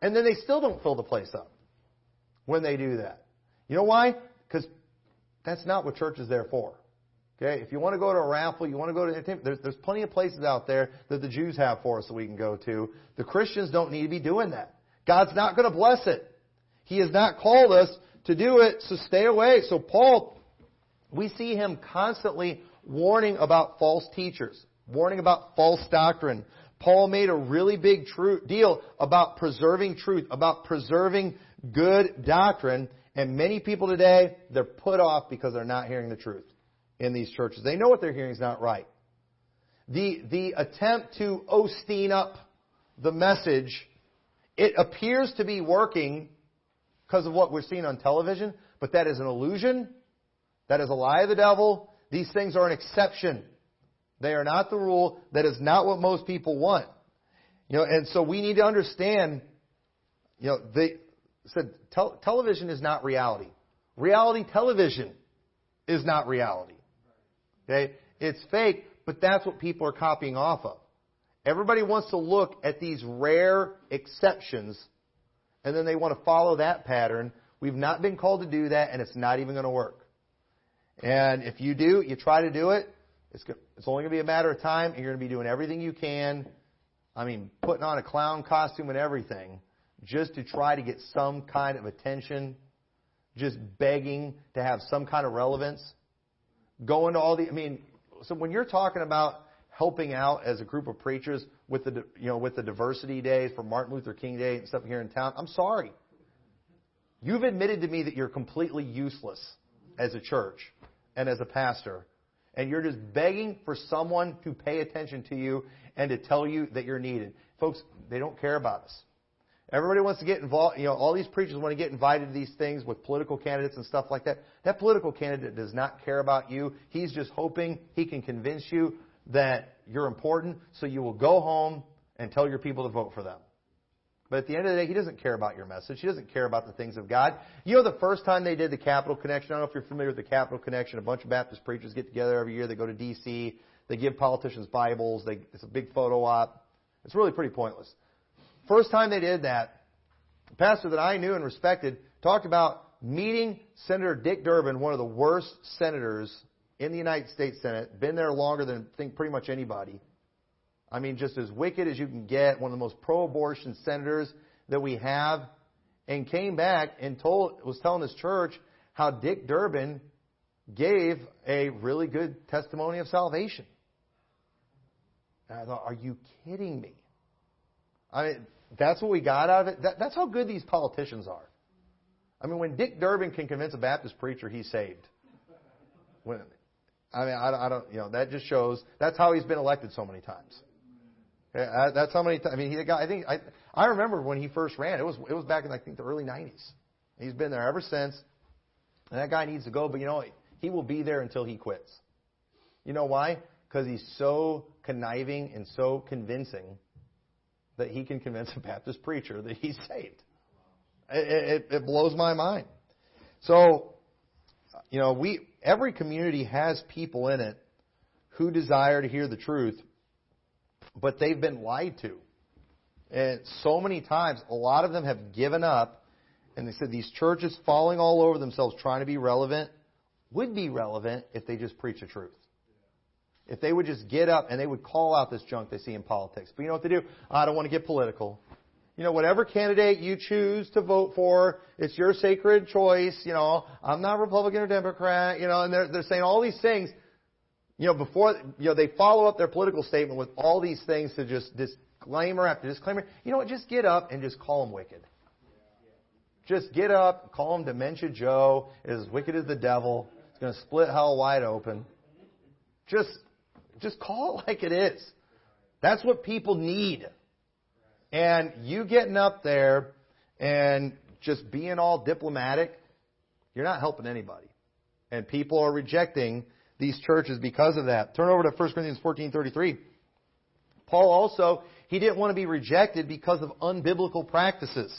And then they still don't fill the place up when they do that. You know why? Because that's not what church is there for. Okay, if you want to go to a raffle, you want to go to there's, there's plenty of places out there that the Jews have for us that we can go to. The Christians don't need to be doing that. God's not going to bless it. He has not called us to do it, so stay away. So Paul, we see him constantly warning about false teachers, warning about false doctrine. Paul made a really big deal about preserving truth, about preserving good doctrine, and many people today, they're put off because they're not hearing the truth in these churches. They know what they're hearing is not right. The, the attempt to Osteen up the message, it appears to be working because of what we're seeing on television, but that is an illusion. That is a lie of the devil. These things are an exception. They are not the rule. That is not what most people want. You know, and so we need to understand, you know, they said tel- television is not reality. Reality television is not reality. Okay? It's fake, but that's what people are copying off of. Everybody wants to look at these rare exceptions and then they want to follow that pattern. We've not been called to do that and it's not even going to work. And if you do, you try to do it, it's, it's only going to be a matter of time and you're going to be doing everything you can. I mean, putting on a clown costume and everything just to try to get some kind of attention, just begging to have some kind of relevance going to all the, I mean, so when you're talking about helping out as a group of preachers with the, you know, with the diversity days for Martin Luther King Day and stuff here in town, I'm sorry. You've admitted to me that you're completely useless as a church and as a pastor. And you're just begging for someone to pay attention to you and to tell you that you're needed. Folks, they don't care about us. Everybody wants to get involved. You know, all these preachers want to get invited to these things with political candidates and stuff like that. That political candidate does not care about you. He's just hoping he can convince you that you're important, so you will go home and tell your people to vote for them. But at the end of the day, he doesn't care about your message. He doesn't care about the things of God. You know, the first time they did the Capital Connection, I don't know if you're familiar with the Capital Connection. A bunch of Baptist preachers get together every year. They go to D.C. They give politicians Bibles. They, it's a big photo op. It's really pretty pointless. First time they did that, a pastor that I knew and respected talked about meeting Senator Dick Durbin, one of the worst senators in the United States Senate, been there longer than think pretty much anybody. I mean, just as wicked as you can get, one of the most pro-abortion senators that we have, and came back and told was telling his church how Dick Durbin gave a really good testimony of salvation. And I thought, are you kidding me? I mean, that's what we got out of it. That, that's how good these politicians are. I mean, when Dick Durbin can convince a Baptist preacher he's saved, when, I mean, I, I don't, you know, that just shows that's how he's been elected so many times. Yeah, that's how many times. I mean, he got. I think I, I remember when he first ran. It was it was back in I think the early '90s. He's been there ever since. And that guy needs to go, but you know, he will be there until he quits. You know why? Because he's so conniving and so convincing that he can convince a Baptist preacher that he's saved. It, it, it blows my mind. So, you know, we every community has people in it who desire to hear the truth, but they've been lied to. And so many times, a lot of them have given up, and they said these churches falling all over themselves trying to be relevant would be relevant if they just preach the truth if they would just get up and they would call out this junk they see in politics. But you know what they do? I don't want to get political. You know, whatever candidate you choose to vote for, it's your sacred choice. You know, I'm not Republican or Democrat. You know, and they're they're saying all these things. You know, before you know they follow up their political statement with all these things to just disclaimer after disclaimer. You know what? Just get up and just call them wicked. Just get up, call them Dementia Joe, is as wicked as the devil. It's going to split hell wide open. Just just call it like it is. That's what people need. And you getting up there and just being all diplomatic, you're not helping anybody. And people are rejecting these churches because of that. Turn over to 1 Corinthians 14:33. Paul also, he didn't want to be rejected because of unbiblical practices.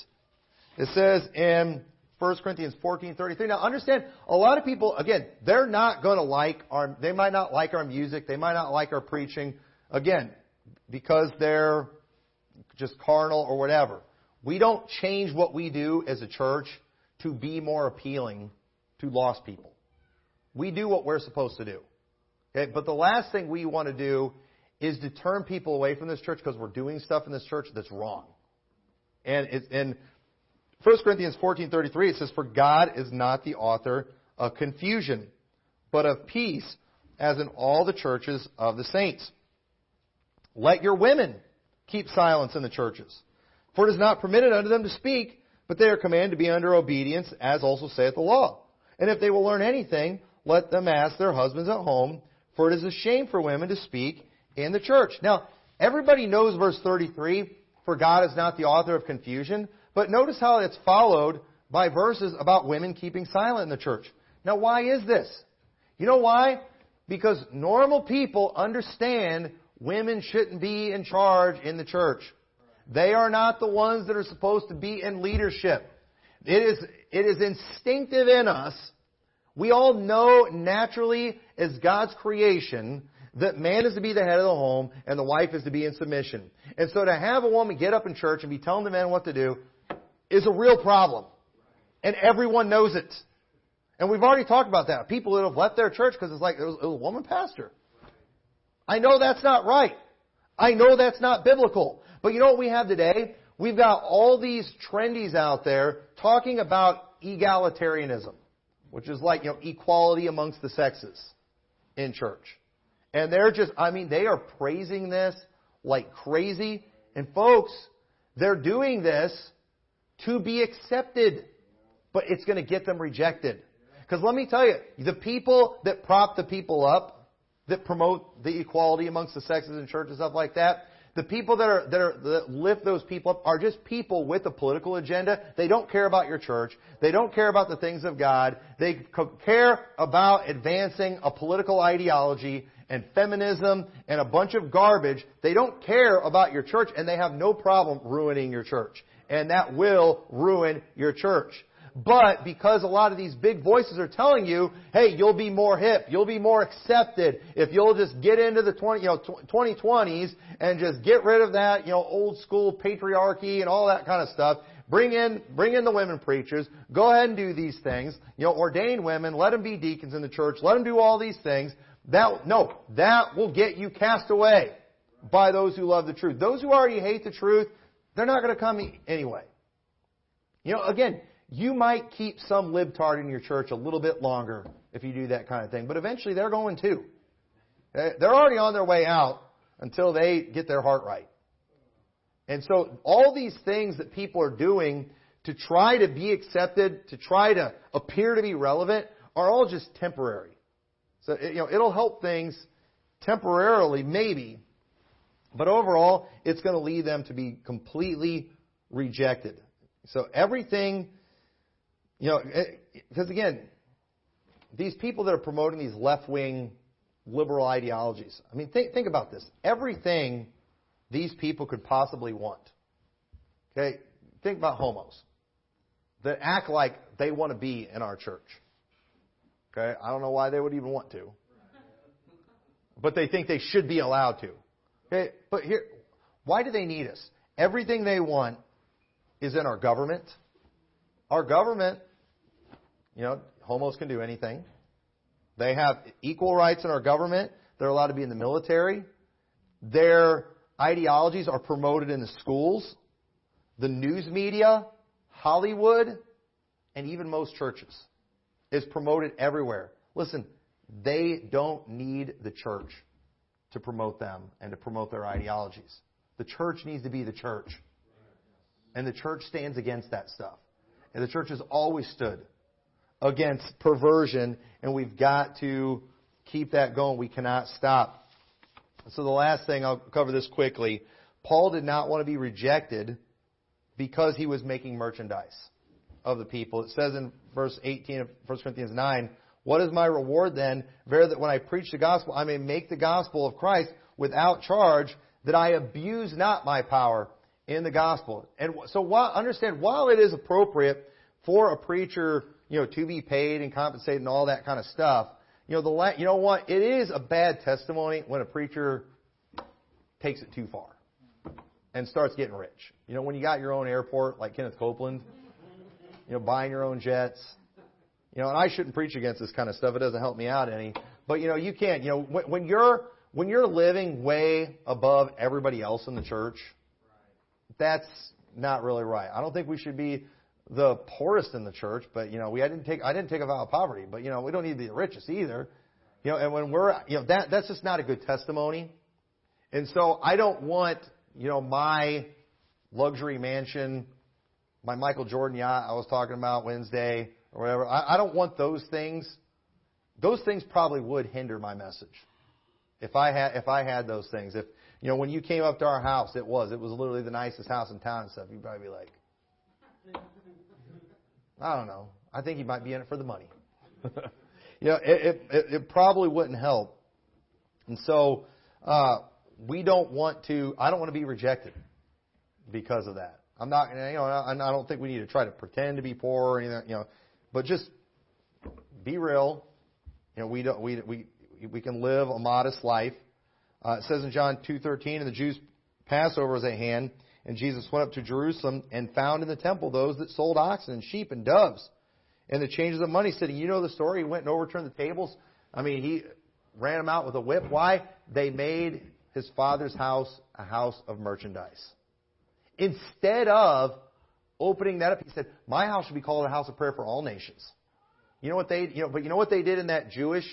It says in 1 Corinthians 14:33. Now understand, a lot of people again, they're not going to like our they might not like our music, they might not like our preaching again because they're just carnal or whatever. We don't change what we do as a church to be more appealing to lost people. We do what we're supposed to do. Okay? But the last thing we want to do is to turn people away from this church because we're doing stuff in this church that's wrong. And in 1 Corinthians 14:33 it says for God is not the author of confusion, but of peace, as in all the churches of the saints. Let your women keep silence in the churches, for it is not permitted unto them to speak, but they are commanded to be under obedience, as also saith the law. And if they will learn anything, let them ask their husbands at home, for it is a shame for women to speak in the church. Now, everybody knows verse 33, for God is not the author of confusion, but notice how it's followed by verses about women keeping silent in the church. Now, why is this? You know why? Because normal people understand women shouldn't be in charge in the church. They are not the ones that are supposed to be in leadership. It is, it is instinctive in us. We all know naturally as God's creation that man is to be the head of the home and the wife is to be in submission. And so to have a woman get up in church and be telling the man what to do is a real problem. And everyone knows it. And we've already talked about that. People that have left their church because it's like, it was, it was a woman pastor. I know that's not right. I know that's not biblical. But you know what we have today? We've got all these trendies out there talking about egalitarianism, which is like, you know, equality amongst the sexes in church. And they're just, I mean, they are praising this like crazy. And folks, they're doing this to be accepted, but it's going to get them rejected. Because let me tell you, the people that prop the people up, that promote the equality amongst the sexes in church and stuff like that, the people that are, that are that lift those people up are just people with a political agenda. They don't care about your church. They don't care about the things of God. They care about advancing a political ideology and feminism and a bunch of garbage. They don't care about your church and they have no problem ruining your church. And that will ruin your church. But because a lot of these big voices are telling you, hey, you'll be more hip, you'll be more accepted if you'll just get into the 20, you know, 2020s and just get rid of that, you know, old school patriarchy and all that kind of stuff. Bring in, bring in the women preachers. Go ahead and do these things. You know, ordain women. Let them be deacons in the church. Let them do all these things. That, no, that will get you cast away by those who love the truth. Those who already hate the truth, they're not going to come anyway. You know, again, you might keep some libtard in your church a little bit longer if you do that kind of thing, but eventually they're going to. They're already on their way out until they get their heart right. And so all these things that people are doing to try to be accepted, to try to appear to be relevant, are all just temporary. So, you know, it'll help things temporarily, maybe, but overall, it's going to lead them to be completely rejected. So everything you know, eh, because again, these people that are promoting these left wing liberal ideologies, I mean, think, think about this. Everything these people could possibly want. Okay? Think about homos that act like they want to be in our church. Okay? I don't know why they would even want to. But they think they should be allowed to. Okay? But here, why do they need us? Everything they want is in our government. Our government you know, homos can do anything. They have equal rights in our government. They're allowed to be in the military. Their ideologies are promoted in the schools, the news media, Hollywood, and even most churches. Is promoted everywhere. Listen, they don't need the church to promote them and to promote their ideologies. The church needs to be the church. And the church stands against that stuff. And the church has always stood against perversion, and we've got to keep that going. We cannot stop. So the last thing, I'll cover this quickly. Paul did not want to be rejected because he was making merchandise of the people. It says in verse 18 of 1 Corinthians 9, What is my reward then? Verily that when I preach the gospel, I may make the gospel of Christ without charge, that I abuse not my power in the gospel. And so while, understand, while it is appropriate for a preacher, you know, to be paid and compensated and all that kind of stuff, you know, the la- you know what? It is a bad testimony when a preacher takes it too far and starts getting rich. You know, when you got your own airport like Kenneth Copeland, you know, buying your own jets. You know, and I shouldn't preach against this kind of stuff. It doesn't help me out any. But you know, you can't. You know, when, when you're when you're living way above everybody else in the church, that's not really right. I don't think we should be the poorest in the church, but you know, we I didn't take I didn't take a vow of poverty, but you know, we don't need the richest either. You know, and when we're you know that that's just not a good testimony. And so I don't want you know my luxury mansion, my Michael Jordan yacht I was talking about Wednesday or whatever. I, I don't want those things. Those things probably would hinder my message if I had if I had those things. If you know when you came up to our house, it was it was literally the nicest house in town and stuff. You'd probably be like, I don't know. I think he might be in it for the money. you know, it, it, it probably wouldn't help. And so, uh, we don't want to, I don't want to be rejected because of that. I'm not, you know, I don't think we need to try to pretend to be poor or anything, you know, but just be real. You know, we don't, we, we, we can live a modest life. Uh, it says in John 2:13, and the Jews' Passover was at hand, and Jesus went up to Jerusalem and found in the temple those that sold oxen and sheep and doves and the changes of money, sitting. You know the story. He went and overturned the tables. I mean, he ran them out with a whip. Why? They made his father's house a house of merchandise. Instead of opening that up, he said, "My house should be called a house of prayer for all nations." You know what they, you know, but you know what they did in that Jewish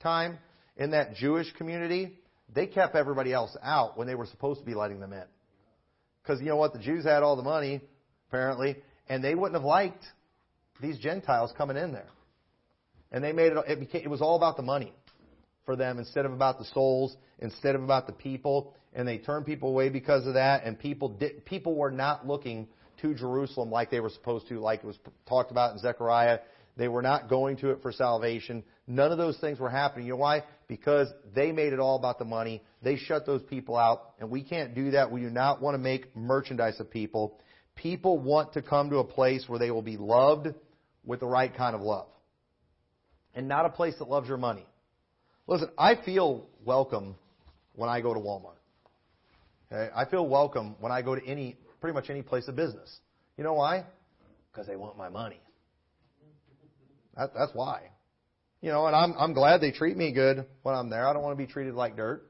time, in that Jewish community? They kept everybody else out when they were supposed to be letting them in. Because you know what? The Jews had all the money, apparently, and they wouldn't have liked these Gentiles coming in there. And they made it, it, became, it was all about the money for them instead of about the souls, instead of about the people. And they turned people away because of that. And people did, people were not looking to Jerusalem like they were supposed to, like it was talked about in Zechariah. They were not going to it for salvation. None of those things were happening. You know why? Because they made it all about the money. They shut those people out, and we can't do that. We do not want to make merchandise of people. People want to come to a place where they will be loved with the right kind of love, and not a place that loves your money. Listen, I feel welcome when I go to Walmart. I feel welcome when I go to any, pretty much any place of business. You know why? Because they want my money. That, that's why. You know, and I'm I'm glad they treat me good when I'm there. I don't want to be treated like dirt.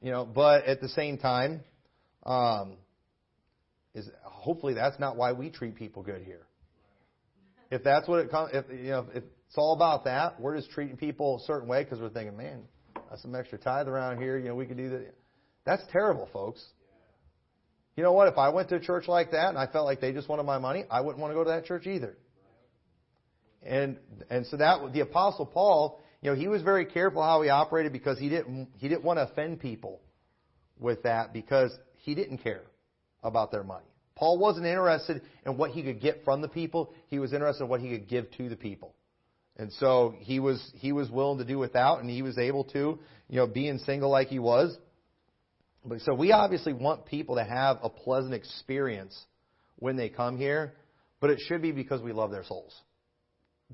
You know, but at the same time, um, is hopefully that's not why we treat people good here. If that's what it comes, if you know, if it's all about that, we're just treating people a certain way because we're thinking, man, that's some extra tithe around here. You know, we could do that. That's terrible, folks. You know what? If I went to a church like that and I felt like they just wanted my money, I wouldn't want to go to that church either. And and so that the apostle Paul, you know, he was very careful how he operated because he didn't he didn't want to offend people with that because he didn't care about their money. Paul wasn't interested in what he could get from the people. He was interested in what he could give to the people. And so he was he was willing to do without and he was able to, you know, being single like he was. But so we obviously want people to have a pleasant experience when they come here, but it should be because we love their souls.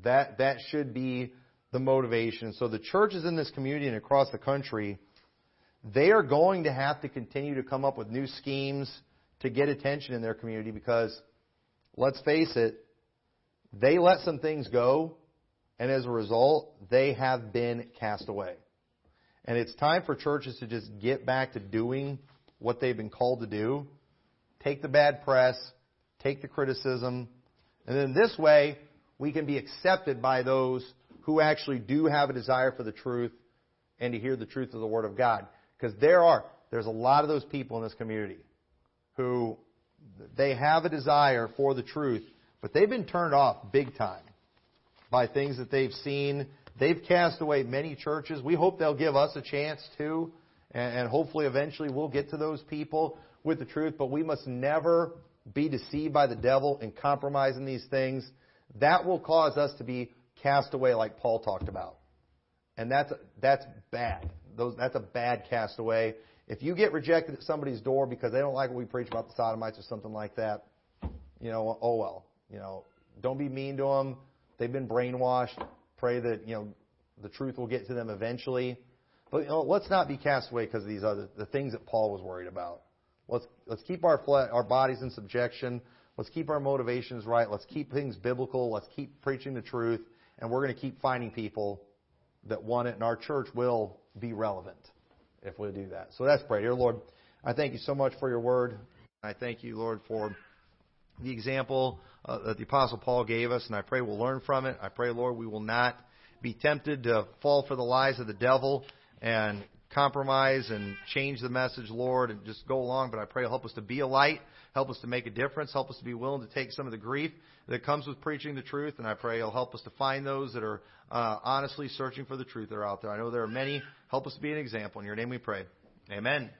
That, that should be the motivation. So the churches in this community and across the country, they are going to have to continue to come up with new schemes to get attention in their community because, let's face it, they let some things go, and as a result, they have been cast away. And it's time for churches to just get back to doing what they've been called to do. Take the bad press, take the criticism, and then this way, we can be accepted by those who actually do have a desire for the truth and to hear the truth of the Word of God. Because there are, there's a lot of those people in this community who they have a desire for the truth, but they've been turned off big time by things that they've seen. They've cast away many churches. We hope they'll give us a chance too, and hopefully eventually we'll get to those people with the truth, but we must never be deceived by the devil and compromise in these things that will cause us to be cast away like Paul talked about. And that's, that's bad. Those, that's a bad cast away. If you get rejected at somebody's door because they don't like what we preach about the sodomites or something like that, you know, oh well. You know, Don't be mean to them. They've been brainwashed. Pray that, you know, the truth will get to them eventually. But you know, let's not be cast away because of these other the things that Paul was worried about. Let's let's keep our our bodies in subjection. Let's keep our motivations right. Let's keep things biblical. Let's keep preaching the truth, and we're going to keep finding people that want it, and our church will be relevant if we do that. So that's pray. Dear Lord, I thank you so much for your word. I thank you, Lord, for the example uh, that the Apostle Paul gave us, and I pray we'll learn from it. I pray, Lord, we will not be tempted to fall for the lies of the devil and compromise and change the message, Lord, and just go along. But I pray you'll help us to be a light, help us to make a difference, help us to be willing to take some of the grief that comes with preaching the truth. And I pray you'll help us to find those that are uh, honestly searching for the truth that are out there. I know there are many. Help us to be an example. In your name we pray. Amen.